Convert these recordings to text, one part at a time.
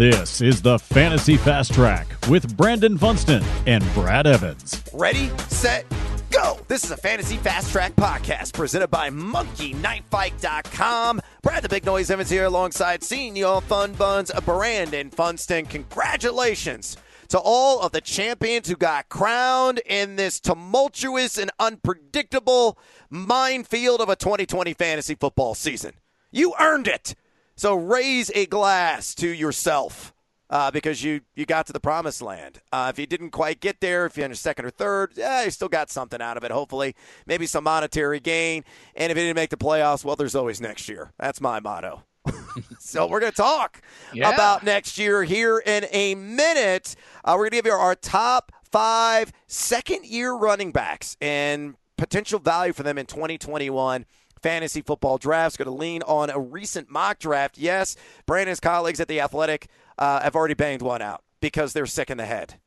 This is the Fantasy Fast Track with Brandon Funston and Brad Evans. Ready, set, go! This is a Fantasy Fast Track podcast presented by MonkeyKnifeFight.com. Brad the Big Noise Evans here alongside Senior Fun Buns, Brandon Funston. Congratulations to all of the champions who got crowned in this tumultuous and unpredictable minefield of a 2020 fantasy football season. You earned it. So raise a glass to yourself. Uh, because you you got to the promised land. Uh, if you didn't quite get there, if you're in a second or third, yeah, you still got something out of it. Hopefully, maybe some monetary gain. And if you didn't make the playoffs, well, there's always next year. That's my motto. so we're going to talk Yeah. about next year here in a minute. Uh, we're going to give you our top five second year running backs and potential value for them in 2021 fantasy football drafts. Going to lean on a recent mock draft. Yes, Brandon's colleagues at the Athletic uh, have already banged one out because they're sick in the head.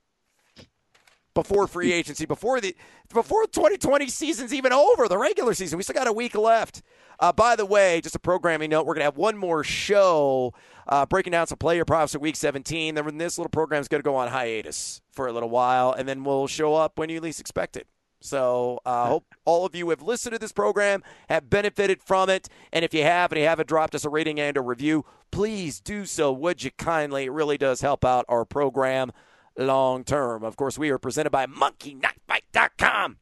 Before free agency, before the before 2020 season's even over, the regular season, we still got a week left. Uh, by the way, just a programming note: we're gonna have one more show uh, breaking down some player props for Week 17. Then this little program is gonna go on hiatus for a little while, and then we'll show up when you least expect it. So I uh, hope all of you have listened to this program, have benefited from it, and if you have and you haven't dropped us a rating and a review, please do so. Would you kindly? It really does help out our program long term. Of course, we are presented by MonkeyKnifeFight.com.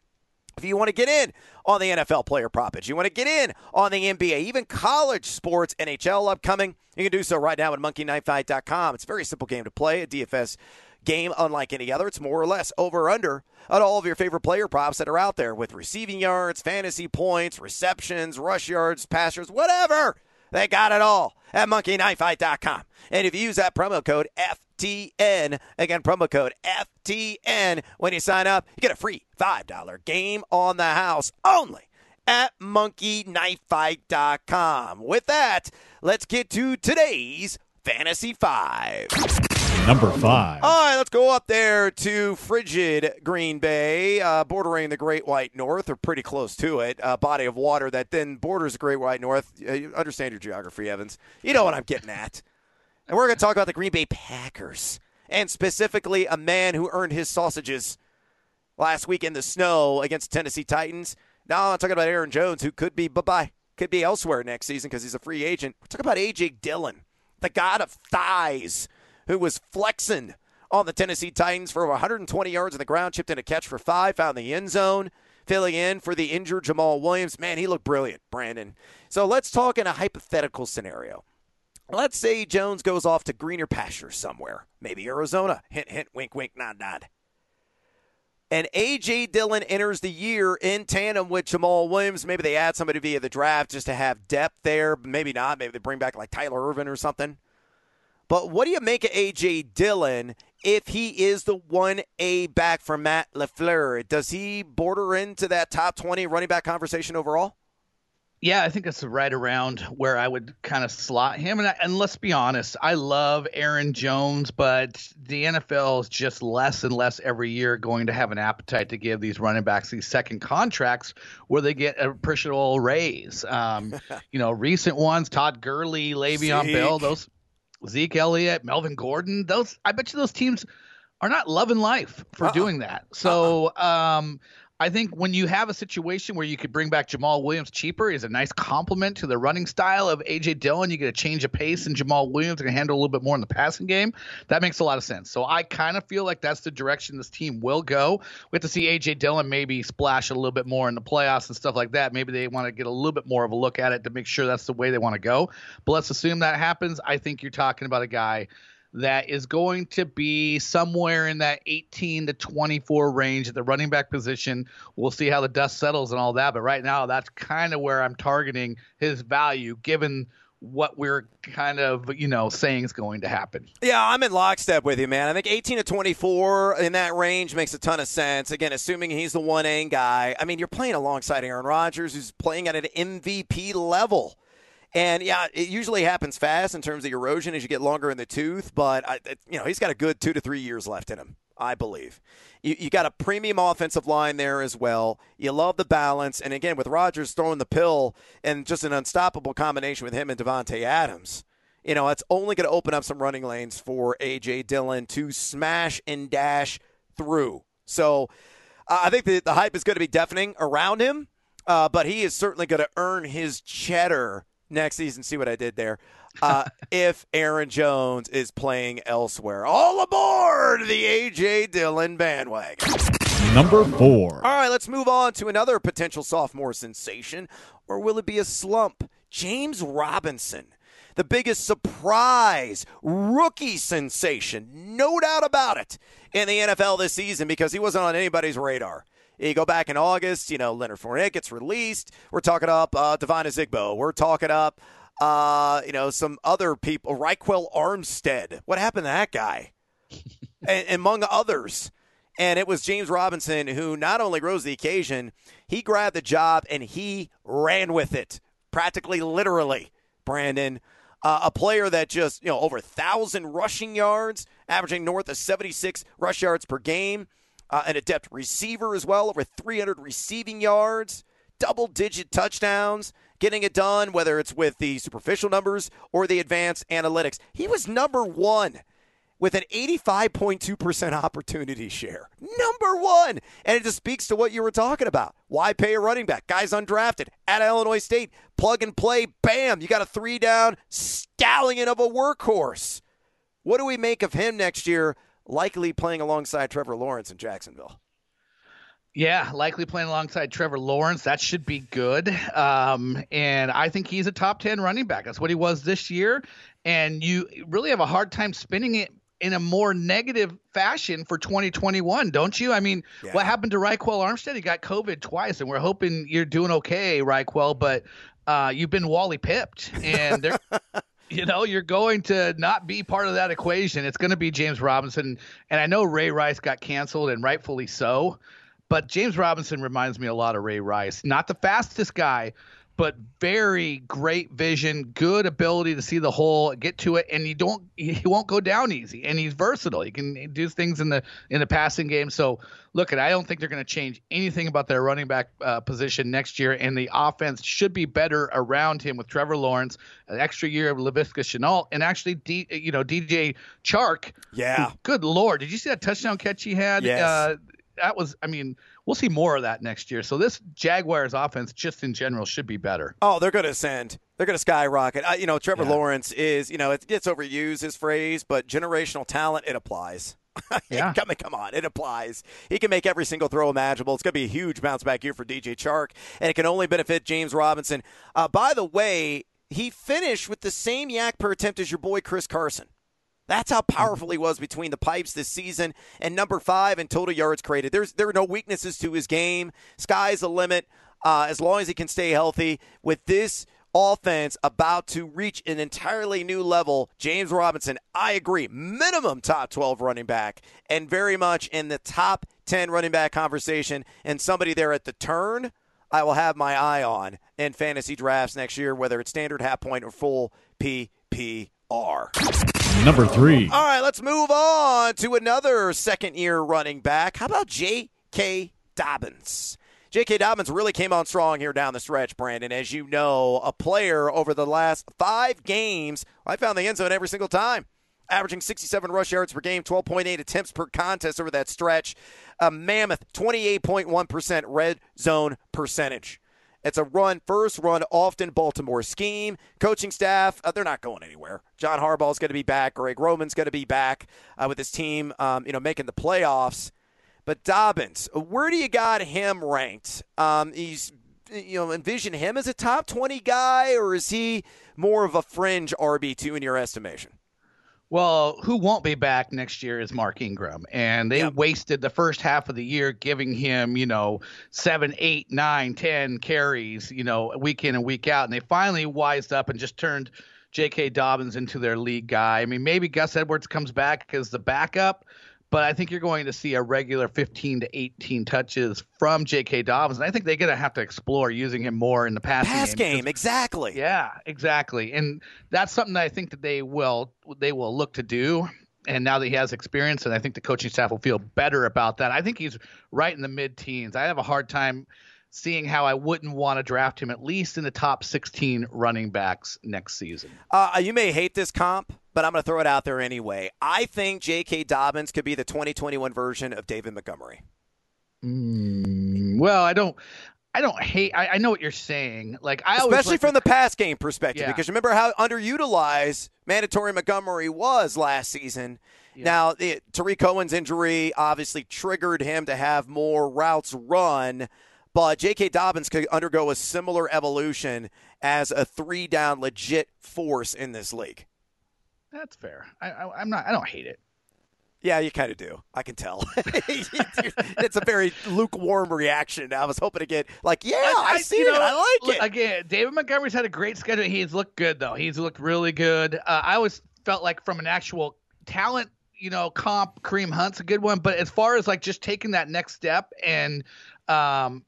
If you want to get in on the NFL player proppage, you want to get in on the NBA, even college sports, NHL upcoming, you can do so right now at MonkeyKnifeFight.com. It's a very simple game to play, a DFS game unlike any other. It's more or less over under on all of your favorite player props that are out there with receiving yards, fantasy points, receptions, rush yards, pass yards, whatever. They got it all at monkeyknifefight.com. And if you use that promo code FTN, again, promo code FTN, when you sign up, you get a free $5 game on the house only at monkeyknifefight.com. With that, let's get to today's Fantasy 5. Number five. All right, let's go up there to frigid Green Bay, uh, bordering the Great White North, or pretty close to it. A body of water that then borders the Great White North. Uh, you understand your geography, Evans. You know what I'm getting at. And we're going to talk about the Green Bay Packers, and specifically a man who earned his sausages last week in the snow against the Tennessee Titans. Now I'm talking about Aaron Jones, who could be bye bye, could be elsewhere next season because he's a free agent. We're talking about A.J. Dillon, the god of thighs who was flexing on the Tennessee Titans for over 120 yards on the ground, chipped in a catch for five, found the end zone, filling in for the injured Jamaal Williams. Man, he looked brilliant, Brandon. So let's talk in a hypothetical scenario. Let's say Jones goes off to greener pastures somewhere, maybe Arizona. Hint, hint, wink, wink, nod, nod. And A.J. Dillon enters the year in tandem with Jamaal Williams. Maybe they add somebody via the draft just to have depth there. Maybe not. Maybe they bring back like Tyler Ervin or something. But what do you make of A.J. Dillon if he is the 1A back for Matt LaFleur? Does he border into that top 20 running back conversation overall? Yeah, I think it's right around where I would kind of slot him. And, I, and let's be honest, I love Aaron Jones, but the NFL is just less and less every year going to have an appetite to give these running backs these second contracts where they get a appreciable raise. Um, you know, recent ones, Todd Gurley, Le'Veon Zeke. Bell, those Zeke Elliott, Melvin Gordon, those I bet you those teams are not loving life for Uh-uh. doing that. So um, I think when you have a situation where you could bring back Jamaal Williams cheaper is a nice complement to the running style of AJ Dillon. You get a change of pace, and Jamaal Williams can handle a little bit more in the passing game. That makes a lot of sense. So I kind of feel like that's the direction this team will go. We have to see AJ Dillon maybe splash a little bit more in the playoffs and stuff like that. Maybe they want to get a little bit more of a look at it to make sure that's the way they want to go. But let's assume that happens. I think you're talking about a guy that is going to be somewhere in that 18 to 24 range at the running back position. We'll see how the dust settles and all that. But right now, that's kind of where I'm targeting his value given what we're kind of, you know, saying is going to happen. Yeah, I'm in lockstep with you, man. I think 18 to 24 in that range makes a ton of sense. Again, assuming he's the 1A guy. I mean, you're playing alongside Aaron Rodgers, who's playing at an MVP level. And yeah, it usually happens fast in terms of erosion as you get longer in the tooth, but I, you know he's got a good two to three years left in him, I believe. You, you got a premium offensive line there as well. You love the balance, and again with Rodgers throwing the pill and just an unstoppable combination with him and Davante Adams. you know, that's only going to open up some running lanes for A.J. Dillon to smash and dash through. So uh, I think the, the hype is going to be deafening around him, uh, but he is certainly going to earn his cheddar next season. See what I did there? Uh, if Aaron Jones is playing elsewhere. All aboard the A.J. Dillon bandwagon. Number four. All right, let's move on to another potential sophomore sensation, or will it be a slump? James Robinson the biggest surprise rookie sensation, no doubt about it, in the NFL this season because he wasn't on anybody's radar. You go back in August, you know, Leonard Fournette gets released. We're talking up uh, Devine Ozigbo. We're talking up, uh, you know, some other people. Ryquell Armstead. What happened to that guy? and, among others. And it was James Robinson who not only rose the occasion, he grabbed the job and he ran with it, practically literally, Brandon. Uh, a player that just, you know, over 1,000 rushing yards, averaging north of 76 rush yards per game. Uh, an adept receiver as well, over 300 receiving yards, double digit touchdowns, getting it done, whether it's with the superficial numbers or the advanced analytics. He was number one with an 85.2% opportunity share. Number one. And it just speaks to what you were talking about. Why pay a running back? Guys undrafted at Illinois State. Plug and play. Bam. You got a three down stallion of a workhorse. What do we make of him next year? Likely playing alongside Trevor Lawrence in Jacksonville. Yeah, likely playing alongside Trevor Lawrence. That should be good. Um, and I think he's a top 10 running back. That's what he was this year. And you really have a hard time spinning it in a more negative fashion for 2021, don't you? I mean, yeah. what happened to Ryquell Armstead? He got COVID twice, and we're hoping you're doing okay, Ryquell, but uh, you've been Wally pipped, and they're. you know, you're going to not be part of that equation. It's going to be James Robinson. And I know Ray Rice got canceled, and rightfully so. But James Robinson reminds me a lot of Ray Rice. Not the fastest guy, but very great vision, good ability to see the hole, get to it, and you don't he won't go down easy. And he's versatile. He can do things in the in the passing game. So look, at I don't think they're going to change anything about their running back uh, position next year, and the offense should be better around him with Trevor Lawrence, an extra year of Laviska Shenault, and actually, D, you know, DJ Chark. Yeah. Who, good lord, did you see that touchdown catch he had? Yes. Uh, that was, I mean, we'll see more of that next year. So this Jaguars offense, just in general, should be better. Oh, they're going to ascend. They're going to skyrocket. Uh, you know, Trevor yeah. Lawrence is, you know, it gets overused his phrase, but generational talent it applies. yeah. come, come on, it applies. He can make every single throw imaginable. It's going to be a huge bounce back year for DJ Chark, and it can only benefit James Robinson. Uh, by the way, he finished with the same YAC per attempt as your boy Chris Carson. That's how powerful he was between the pipes this season. And number five in total yards created. There's there are no weaknesses to his game. Sky's the limit. Uh, as long as he can stay healthy. With this offense about to reach an entirely new level, James Robinson, I agree, minimum top 12 running back, and very much in the top 10 running back conversation, and somebody there at the turn. I will have my eye on in fantasy drafts next year, whether it's standard half point or full PPR. Number three. All right, let's move on to another second year running back. How about J.K. Dobbins? J.K. Dobbins really came on strong here down the stretch, Brandon. As you know, a player over the last five games, I found the end zone every single time. Averaging 67 rush yards per game, 12.8 attempts per contest over that stretch. A mammoth 28.1% red zone percentage. It's a run, first run, often Baltimore scheme. Coaching staff, uh, they're not going anywhere. John Harbaugh's going to be back. Greg Roman's going to be back uh, with his team, um, you know, making the playoffs. But Dobbins, where do you got him ranked? Um, he's, you know, envision him as a top 20 guy, or is he more of a fringe RB2 in your estimation? Well, who won't be back next year is Mark Ingram. And they yep. wasted the first half of the year giving him, you know, seven, eight, nine, ten carries, you know, week in and week out. And they finally wised up and just turned J.K. Dobbins into their lead guy. I mean, maybe Gus Edwards comes back as the backup, but I think you're going to see a regular 15 to 18 touches from J.K. Dobbins. And I think they're going to have to explore using him more in the passing pass game. game exactly. Yeah, exactly. And that's something that I think that they will they will look to do. And now that he has experience, and I think the coaching staff will feel better about that. I think he's right in the mid-teens. I have a hard time seeing how I wouldn't want to draft him at least in the top 16 running backs next season. Uh, you may hate this comp, but I'm going to throw it out there anyway. I think J.K. Dobbins could be the 2021 version of David Montgomery. Mm, well, I don't. I don't hate. I, I, know what you're saying. Like I especially from the pass game perspective, yeah. because remember how underutilized mandatory Montgomery was last season. Yeah. Now, the, Tarik Cohen's injury obviously triggered him to have more routes run, but J.K. Dobbins could undergo a similar evolution as a three down legit force in this league. That's fair. I, I, I'm not. I don't hate it. Yeah, you kind of do. I can tell. it's a very lukewarm reaction. I was hoping to get like, yeah, I, I see it. Know, I like it. Again, David Montgomery's had a great schedule. He's looked good though. He's looked really good. Uh, I always felt like from an actual talent, you know, comp, Kareem Hunt's a good one. But as far as like just taking that next step and um,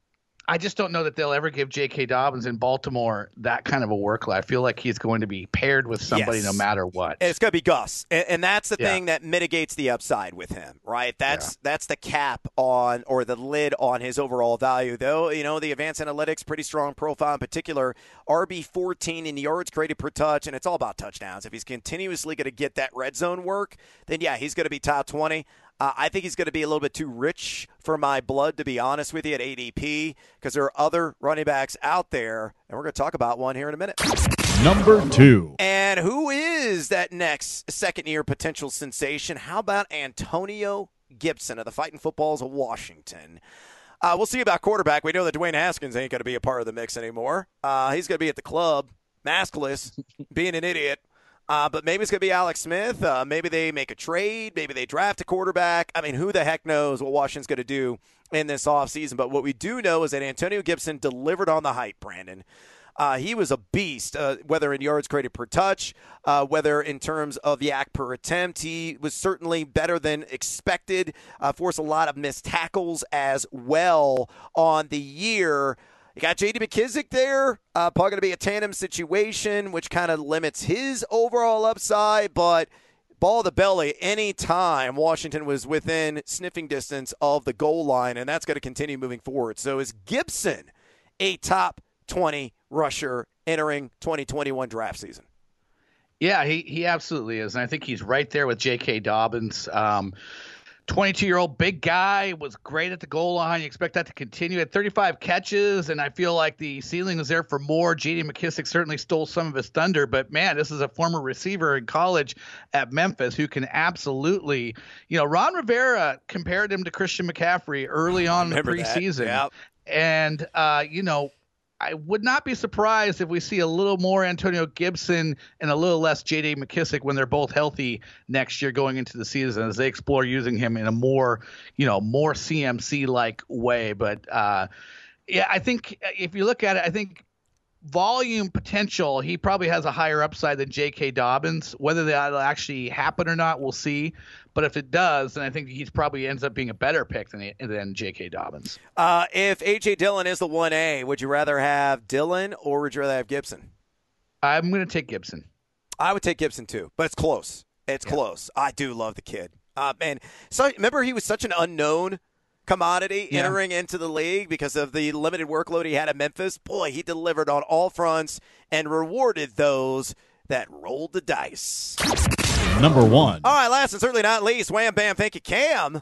I just don't know that they'll ever give J.K. Dobbins in Baltimore that kind of a workload. I feel like he's going to be paired with somebody yes. no matter what. And it's going to be Gus, and, and that's the yeah. thing that mitigates the upside with him, right? That's yeah. that's the cap on or the lid on his overall value. Though you know the advanced analytics, pretty strong profile in particular. RB fourteen in yards created per touch, and it's all about touchdowns. If he's continuously going to get that red zone work, then yeah, he's going to be top twenty. Uh, I think he's going to be a little bit too rich for my blood, to be honest with you, at ADP, because there are other running backs out there, and we're going to talk about one here in a minute. Number two. And who is that next second year potential sensation? How about Antonio Gibson of the Fighting Footballs of Washington? Uh, we'll see about quarterback. We know that Dwayne Haskins ain't going to be a part of the mix anymore. Uh, he's going to be at the club, maskless, being an idiot. Uh, but maybe it's going to be Alex Smith. Uh, maybe they make a trade. Maybe they draft a quarterback. I mean, who the heck knows what Washington's going to do in this offseason. But what we do know is that Antonio Gibson delivered on the hype, Brandon. Uh, he was a beast, uh, whether in yards created per touch, uh, whether in terms of YAC per attempt. He was certainly better than expected, uh, forced a lot of missed tackles as well on the year. You got J.D. McKissic there. Uh, probably going to be a tandem situation, which kind of limits his overall upside. But ball the belly anytime Washington was within sniffing distance of the goal line, and that's going to continue moving forward. So is Gibson a top 20 rusher entering 2021 draft season? Yeah, he, he absolutely is. And I think he's right there with J.K. Dobbins. Um, 22 year old big guy was great at the goal line. You expect that to continue at 35 catches, and I feel like the ceiling is there for more. J.D. McKissic certainly stole some of his thunder, but man, this is a former receiver in college at Memphis who can absolutely, you know, Ron Rivera compared him to Christian McCaffrey early on in the preseason. Yep. And, uh, you know, I would not be surprised if we see a little more Antonio Gibson and a little less J.D. McKissic when they're both healthy next year going into the season as they explore using him in a more, you know, more CMC like way. But uh, yeah, I think if you look at it, I think volume potential, he probably has a higher upside than J.K. Dobbins. Whether that'll actually happen or not, we'll see. But if it does, then I think he's probably ends up being a better pick than than J.K. Dobbins. Uh, if A.J. Dillon is the one A, would you rather have Dillon or would you rather have Gibson? I'm going to take Gibson. I would take Gibson too, but it's close. It's yeah. close. I do love the kid. Uh, man, so remember he was such an unknown commodity yeah. entering into the league because of the limited workload he had at Memphis. Boy, he delivered on all fronts and rewarded those that rolled the dice. Number one. All right, last and certainly not least, wham bam, thank you, Cam.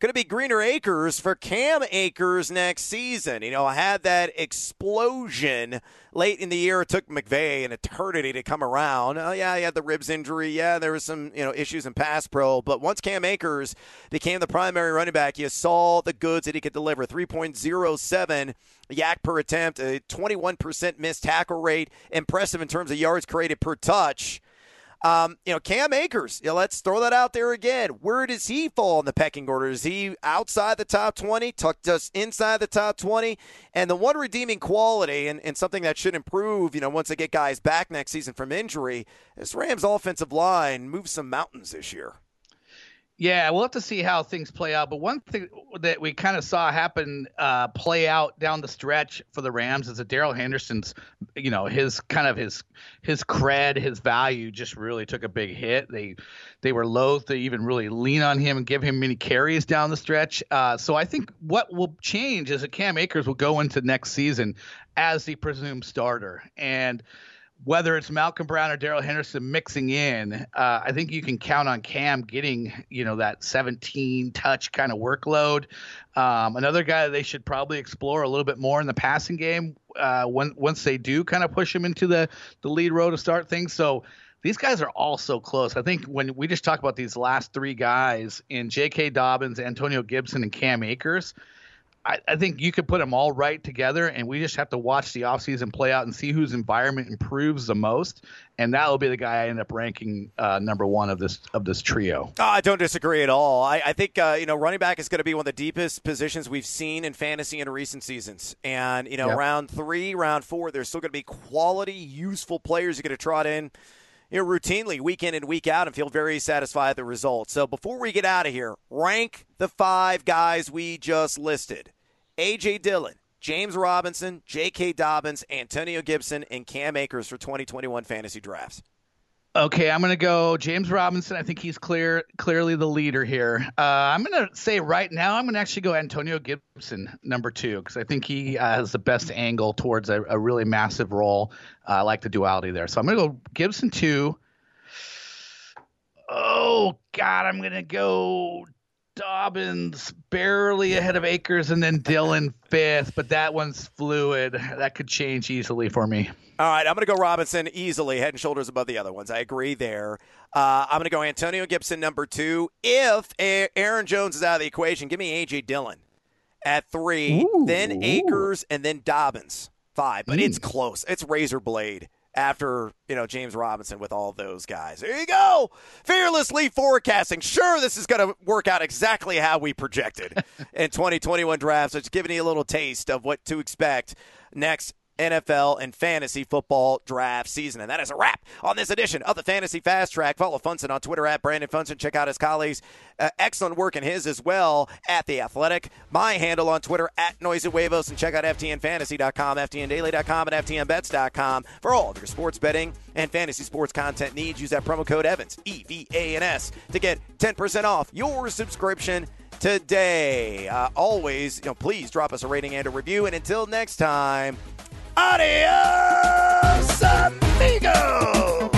Could it be greener acres for Cam Akers next season? You know, I had that explosion late in the year. It took McVay an eternity to come around. Oh, yeah, he had the ribs injury. Yeah, there was some you know issues in pass pro. But once Cam Akers became the primary running back, you saw the goods that he could deliver. 3.07 YAC per attempt, a 21% missed tackle rate. Impressive in terms of yards created per touch. Um, you know, Cam Akers, you know, let's throw that out there again. Where does he fall in the pecking order? Is he outside the top 20, tucked just inside the top 20? And the one redeeming quality and, and something that should improve, you know, once they get guys back next season from injury, this Rams offensive line moves some mountains this year. Yeah, we'll have to see how things play out. But one thing that we kind of saw happen uh, play out down the stretch for the Rams is that Darrell Henderson's, you know, his kind of his his cred, his value just really took a big hit. They they were loath to even really lean on him and give him many carries down the stretch. Uh, so I think what will change is that Cam Akers will go into next season as the presumed starter and whether it's Malcolm Brown or Darrell Henderson mixing in, uh, I think you can count on Cam getting, you know, that 17 touch kind of workload. Um, another guy they should probably explore a little bit more in the passing game uh, when once they do kind of push him into the the lead row to start things. So these guys are all so close. I think when we just talk about these last three guys in J.K. Dobbins, Antonio Gibson, and Cam Akers – I, I, think you could put them all right together, and we just have to watch the offseason play out and see whose environment improves the most, and that will be the guy I end up ranking uh, number one of this of this trio. Oh, I don't disagree at all. I, I think uh, you know running back is going to be one of the deepest positions we've seen in fantasy in recent seasons, and you know yep. round three, round four, there's still going to be quality, useful players you're going to trot in you know, routinely week in and week out and feel very satisfied with the results. So before we get out of here, rank the five guys we just listed. A.J. Dillon, James Robinson, J.K. Dobbins, Antonio Gibson, and Cam Akers for 2021 fantasy drafts. Okay, I'm going to go James Robinson. I think he's clear, clearly the leader here. Uh, I'm going to say right now, I'm going to actually go Antonio Gibson, number two, because I think he uh, has the best angle towards a, a really massive role. Uh, I like the duality there. So I'm going to go Gibson two. Oh, God, I'm going to go Dobbins barely ahead of Akers and then Dillon fifth, but that one's fluid. That could change easily for me. All right, I'm going to go Robinson easily, head and shoulders above the other ones. I agree there. Uh, I'm going to go Antonio Gibson number two. If Aaron Jones is out of the equation, give me A.J. Dillon at three, ooh, then Akers, and then Dobbins five. But mm. it's close. It's razor blade after you know James Robinson with all those guys. There you go, fearlessly forecasting. Sure, this is going to work out exactly how we projected in 2021 drafts. It's giving you a little taste of what to expect next NFL and fantasy football draft season. And that is a wrap on this edition of the Fantasy Fast Track. Follow Funston on Twitter at Brandon Funston. Check out his colleagues' uh, excellent work in his as well at The Athletic. My handle on Twitter at Noisy Huevos. And check out FTNFantasy.com, FTNDaily.com, and FTNBets.com for all of your sports betting and fantasy sports content needs. Use that promo code Evans, E V A N S, to get 10% off your subscription today. Uh, always, you know, please drop us a rating and a review. And until next time, Adios, amigos.